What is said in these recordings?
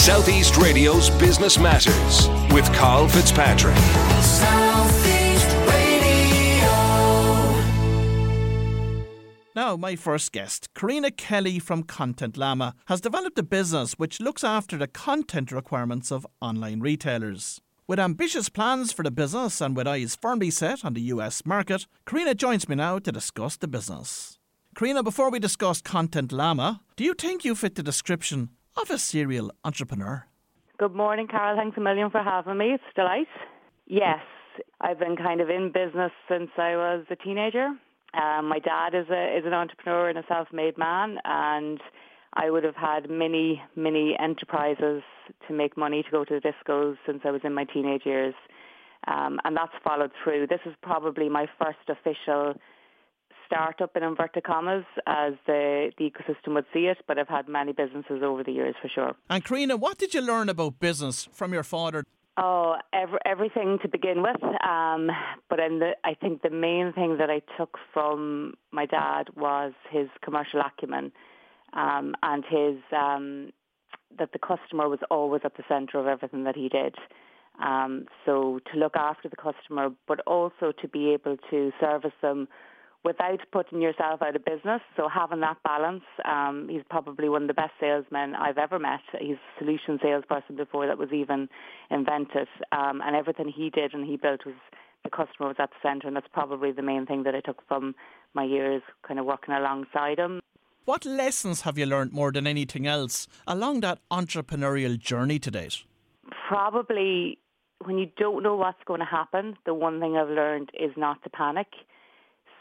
Southeast Radio's Business Matters with Carl Fitzpatrick. Southeast Radio. Now, my first guest, Karina Kelly from Content Llama, has developed a business which looks after the content requirements of online retailers. With ambitious plans for the business and with eyes firmly set on the US market, Karina joins me now to discuss the business. Karina, before we discuss Content Llama, do you think you fit the description of a serial entrepreneur? Good morning, Carl. Thanks a million for having me. It's a delight. Yes, I've been kind of in business since I was a teenager. Um, my dad is a is an entrepreneur and a self-made man, and I would have had many, many enterprises to make money to go to the discos since I was in my teenage years. Um, and that's followed through. This is probably my first official startup in inverted commas as the, the ecosystem would see it, but I've had many businesses over the years for sure. And Karina, what did you learn about business from your father? Oh, every, everything to begin with. Um, but the, I think the main thing that I took from my dad was his commercial acumen um, and his um, that the customer was always at the centre of everything that he did. Um, so to look after the customer, but also to be able to service them without putting yourself out of business. So having that balance, um, he's probably one of the best salesmen I've ever met. He's a solution salesperson before that was even invented. Um, and everything he did and he built was the customer was at the centre. And that's probably the main thing that I took from my years kind of working alongside him. What lessons have you learned more than anything else along that entrepreneurial journey to date? Probably when you don't know what's going to happen, the one thing I've learned is not to panic.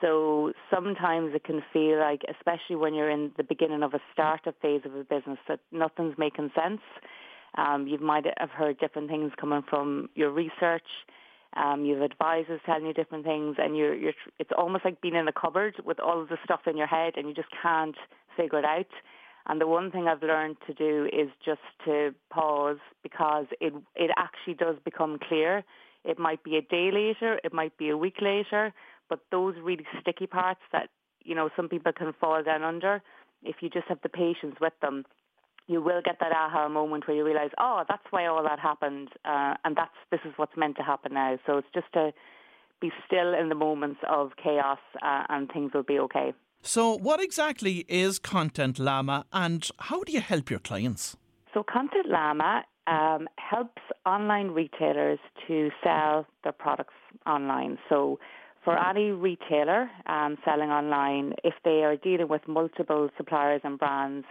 So sometimes it can feel like, especially when you're in the beginning of a startup phase of a business, that nothing's making sense. Um, you might have heard different things coming from your research. Um, you have advisors telling you different things, and you're, you're, it's almost like being in a cupboard with all of the stuff in your head, and you just can't figure it out. And the one thing I've learned to do is just to pause because it it actually does become clear. It might be a day later, it might be a week later, but those really sticky parts that, you know, some people can fall down under, if you just have the patience with them, you will get that aha moment where you realize, oh, that's why all that happened, uh, and that's this is what's meant to happen now. So it's just to be still in the moments of chaos, uh, and things will be okay. So, what exactly is Content Llama, and how do you help your clients? So, Content Llama um, helps online retailers to sell their products online. So, for any retailer um, selling online, if they are dealing with multiple suppliers and brands,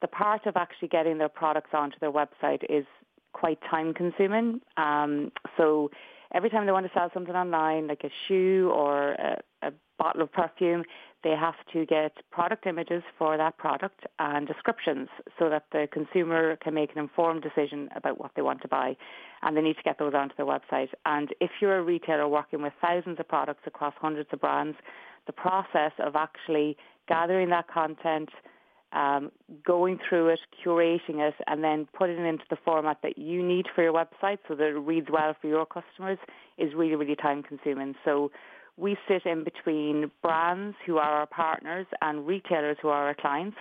the part of actually getting their products onto their website is quite time consuming. Um, so every time they want to sell something online, like a shoe or a, a bottle of perfume, they have to get product images for that product and descriptions so that the consumer can make an informed decision about what they want to buy. And they need to get those onto their website. And if you're a retailer working with thousands of products across hundreds of brands, the process of actually gathering that content, um, going through it, curating it, and then putting it into the format that you need for your website so that it reads well for your customers is really, really time consuming. So we sit in between brands who are our partners and retailers who are our clients.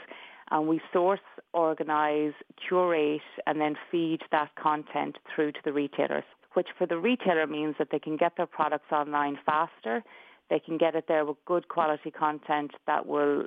And we source, organise, curate, and then feed that content through to the retailers, which for the retailer means that they can get their products online faster. They can get it there with good quality content that will,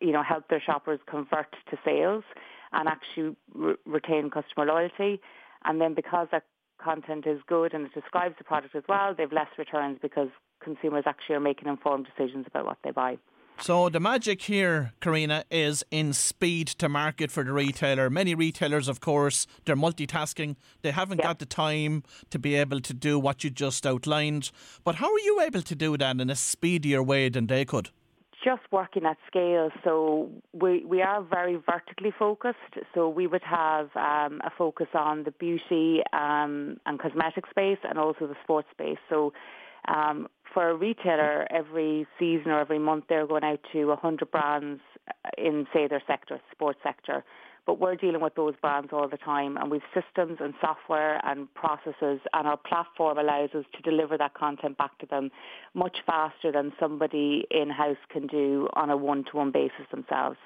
you know, help their shoppers convert to sales and actually re- retain customer loyalty. And then because that content is good and it describes the product as well, they've less returns because consumers actually are making informed decisions about what they buy. So the magic here, Karina, is in speed to market for the retailer. Many retailers, of course, they're multitasking. They haven't got the time to be able to do what you just outlined. But how are you able to do that in a speedier way than they could? Just working at scale. So we we are very vertically focused. So we would have um, a focus on the beauty um, and cosmetic space and also the sports space. So um, for a retailer, every season or every month they're going out to 100 brands in, say, their sector, sports sector. But we're dealing with those brands all the time, and we've systems and software and processes, and our platform allows us to deliver that content back to them much faster than somebody in-house can do on a one-to-one basis themselves.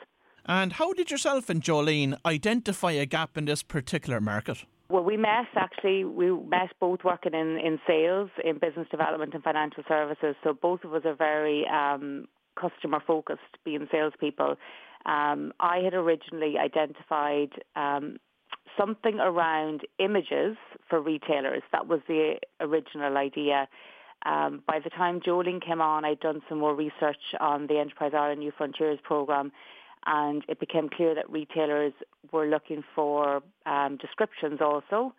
And how did yourself and Jolene identify a gap in this particular market? Well, we met actually. We met both working in, in sales, in business development, and financial services. So both of us are very um, customer focused, being salespeople. Um, I had originally identified um, something around images for retailers. That was the original idea. Um, by the time Jolene came on, I'd done some more research on the Enterprise Ireland New Frontiers program, and it became clear that retailers were looking for um, descriptions also.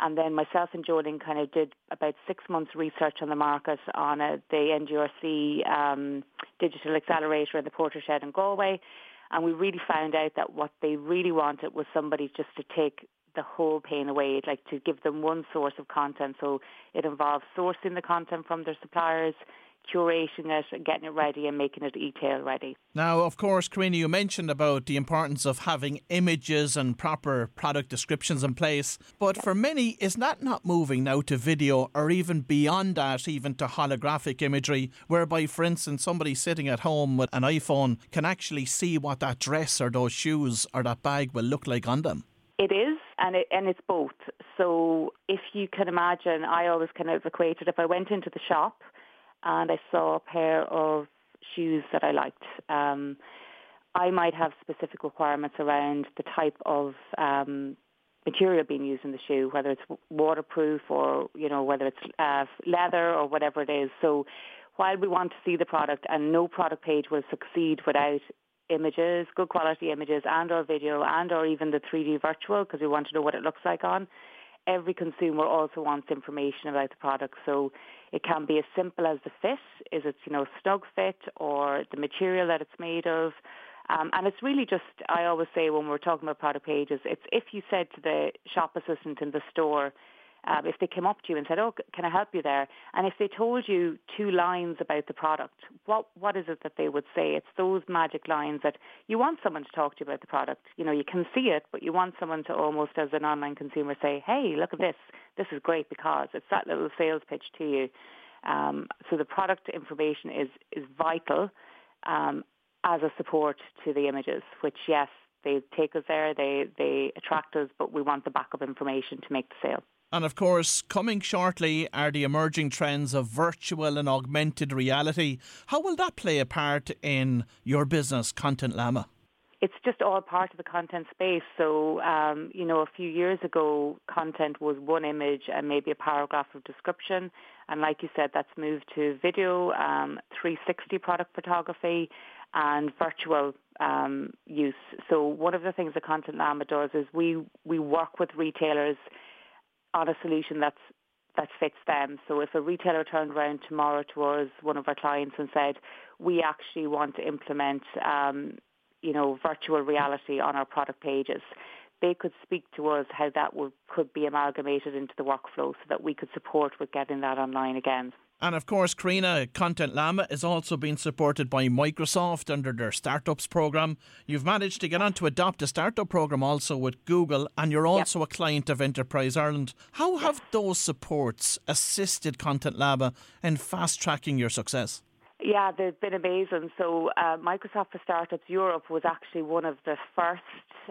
And then myself and Jolene kind of did about six months research on the market on a, the NDRC um, Digital Accelerator in the Portershed in Galway. And we really found out that what they really wanted was somebody just to take the whole pain away, like to give them one source of content. So it involves sourcing the content from their suppliers, curating it, getting it ready, and making it e-tail ready. Now, of course, Karina, you mentioned about the importance of having images and proper product descriptions in place. But for many, is that not moving now to video or even beyond that, even to holographic imagery, whereby, for instance, somebody sitting at home with an iPhone can actually see what that dress or those shoes or that bag will look like on them? It is, and it, and it's both. So if you can imagine, I always kind of equated if I went into the shop and I saw a pair of shoes that I liked. Um, I might have specific requirements around the type of um, material being used in the shoe, whether it's waterproof or you know whether it's uh, leather or whatever it is. So while we want to see the product, and no product page will succeed without images, good quality images, and or video, and or even the 3D virtual, because we want to know what it looks like on every consumer also wants information about the product. So it can be as simple as the fit. Is it, you know, snug fit or the material that it's made of? Um, and it's really just, I always say when we're talking about product pages, it's if you said to the shop assistant in the store, um, if they came up to you and said, "Oh, can I help you there?" and if they told you two lines about the product, what what is it that they would say? It's those magic lines that you want someone to talk to you about the product. You know, you can see it, but you want someone to almost, as an online consumer, say, "Hey, look at this. This is great because it's that little sales pitch to you." Um, so the product information is is vital um, as a support to the images, which yes, they take us there, they they attract us, but we want the backup information to make the sale. And of course, coming shortly are the emerging trends of virtual and augmented reality. How will that play a part in your business, Content Llama? It's just all part of the content space. So, um, you know, a few years ago, content was one image and maybe a paragraph of description. And like you said, that's moved to video, um, 360 product photography, and virtual um, use. So one of the things that Content Llama does is we, we work with retailers on a solution that's that fits them. So if a retailer turned around tomorrow to us, one of our clients, and said, we actually want to implement, um, you know, virtual reality on our product pages, they could speak to us how that would, could be amalgamated into the workflow so that we could support with getting that online again. And of course, Karina, Content Llama is also being supported by Microsoft under their Startups program. You've managed to get on to adopt a startup program also with Google, and you're also yep. a client of Enterprise Ireland. How have those supports assisted Content Llama in fast tracking your success? Yeah, they've been amazing. So uh, Microsoft for Startups Europe was actually one of the first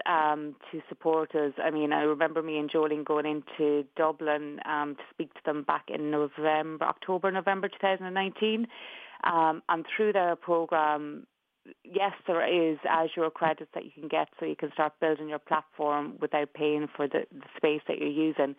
um, to support us. I mean, I remember me and Jolene going into Dublin um, to speak to them back in November, October, November 2019. Um, and through their program, yes, there is Azure credits that you can get so you can start building your platform without paying for the, the space that you're using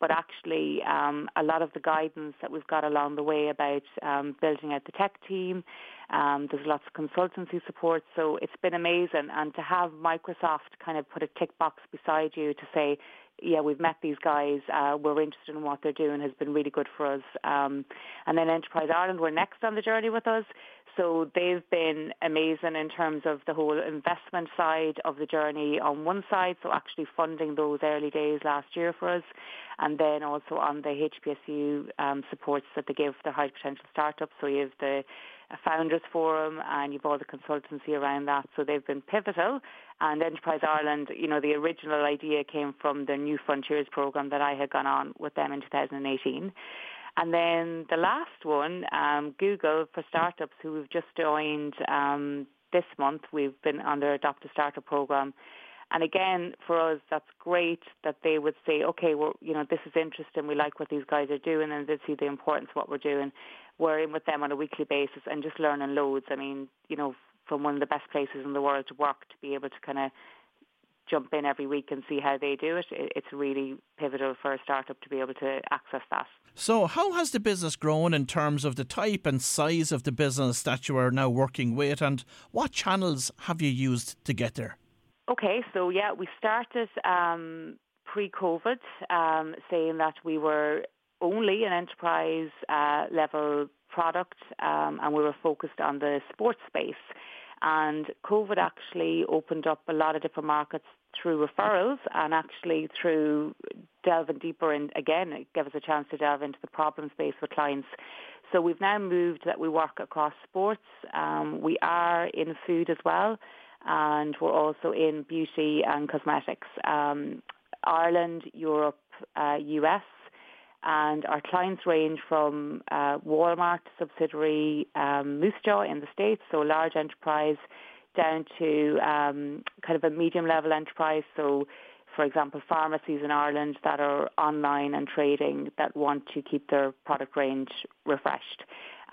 but actually um, a lot of the guidance that we've got along the way about um, building out the tech team, um, there's lots of consultancy support, so it's been amazing. And to have Microsoft kind of put a tick box beside you to say, yeah, we've met these guys, uh, we're interested in what they're doing has been really good for us. Um, and then Enterprise Ireland were next on the journey with us. So they've been amazing in terms of the whole investment side of the journey on one side, so actually funding those early days last year for us, and then also on the HPSU um, supports that they give the high potential startups. So you have the founders forum and you've all the consultancy around that. So they've been pivotal. And Enterprise Ireland, you know, the original idea came from the New Frontiers program that I had gone on with them in 2018. And then the last one, um, Google for Startups, who we've just joined, um, this month. We've been on their Adopt a Startup program. And again, for us, that's great that they would say, okay, well, you know, this is interesting. We like what these guys are doing, and they see the importance of what we're doing. We're in with them on a weekly basis and just learning loads. I mean, you know, from one of the best places in the world to work, to be able to kind of jump in every week and see how they do it, it's really pivotal for a startup to be able to access that. So, how has the business grown in terms of the type and size of the business that you are now working with, and what channels have you used to get there? Okay, so yeah, we started um, pre-COVID, um, saying that we were only an enterprise uh, level product, um, and we were focused on the sports space. And COVID actually opened up a lot of different markets through referrals and actually through delving deeper and again it gave us a chance to delve into the problem space with clients. So we've now moved that we work across sports. Um, we are in food as well and we're also in beauty and cosmetics. Um, Ireland, Europe, uh, US, and our clients range from uh, Walmart subsidiary um, Moose Jaw in the States, so large enterprise, down to um, kind of a medium level enterprise. So, for example, pharmacies in Ireland that are online and trading that want to keep their product range refreshed.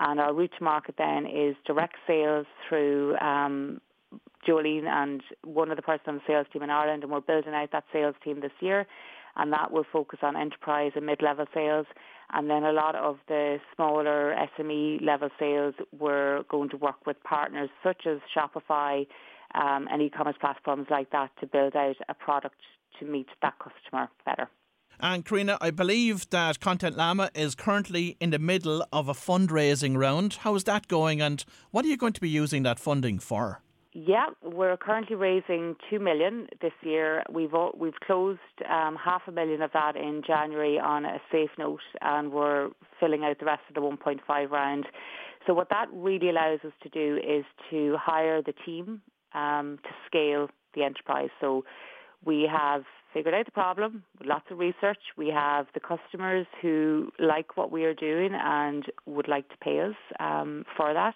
And our route to market then is direct sales through um, Jolene and one of the persons on the sales team in Ireland, and we're building out that sales team this year. And that will focus on enterprise and mid-level sales. And then a lot of the smaller SME level sales, we're going to work with partners such as Shopify um, and e-commerce platforms like that to build out a product to meet that customer better. And Karina, I believe that Content Llama is currently in the middle of a fundraising round. How is that going and what are you going to be using that funding for? Yeah, we're currently raising two million this year. We've we've closed um, half a million of that in January on a safe note, and we're filling out the rest of the 1.5 round. So what that really allows us to do is to hire the team um, to scale the enterprise. So we have figured out the problem, lots of research. We have the customers who like what we are doing and would like to pay us um, for that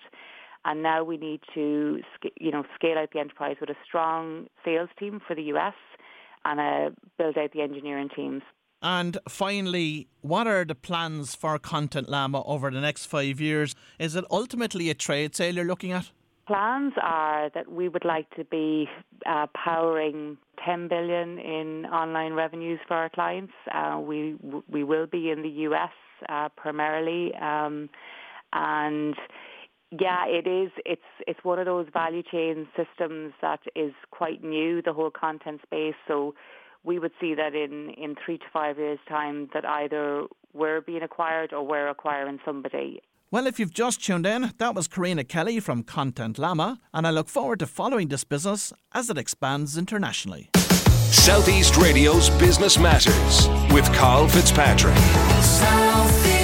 and now we need to you know scale out the enterprise with a strong sales team for the US and uh, build out the engineering teams. And finally, what are the plans for Content Llama over the next five years? Is it ultimately a trade sale you're looking at? Plans are that we would like to be uh, powering 10 billion in online revenues for our clients. Uh, we we will be in the US uh, primarily, um, and yeah, it is. It's it's one of those value chain systems that is quite new, the whole content space. So we would see that in, in three to five years' time that either we're being acquired or we're acquiring somebody. Well, if you've just tuned in, that was Karina Kelly from Content Llama, and I look forward to following this business as it expands internationally. Southeast Radio's Business Matters with Carl Fitzpatrick. Southeast.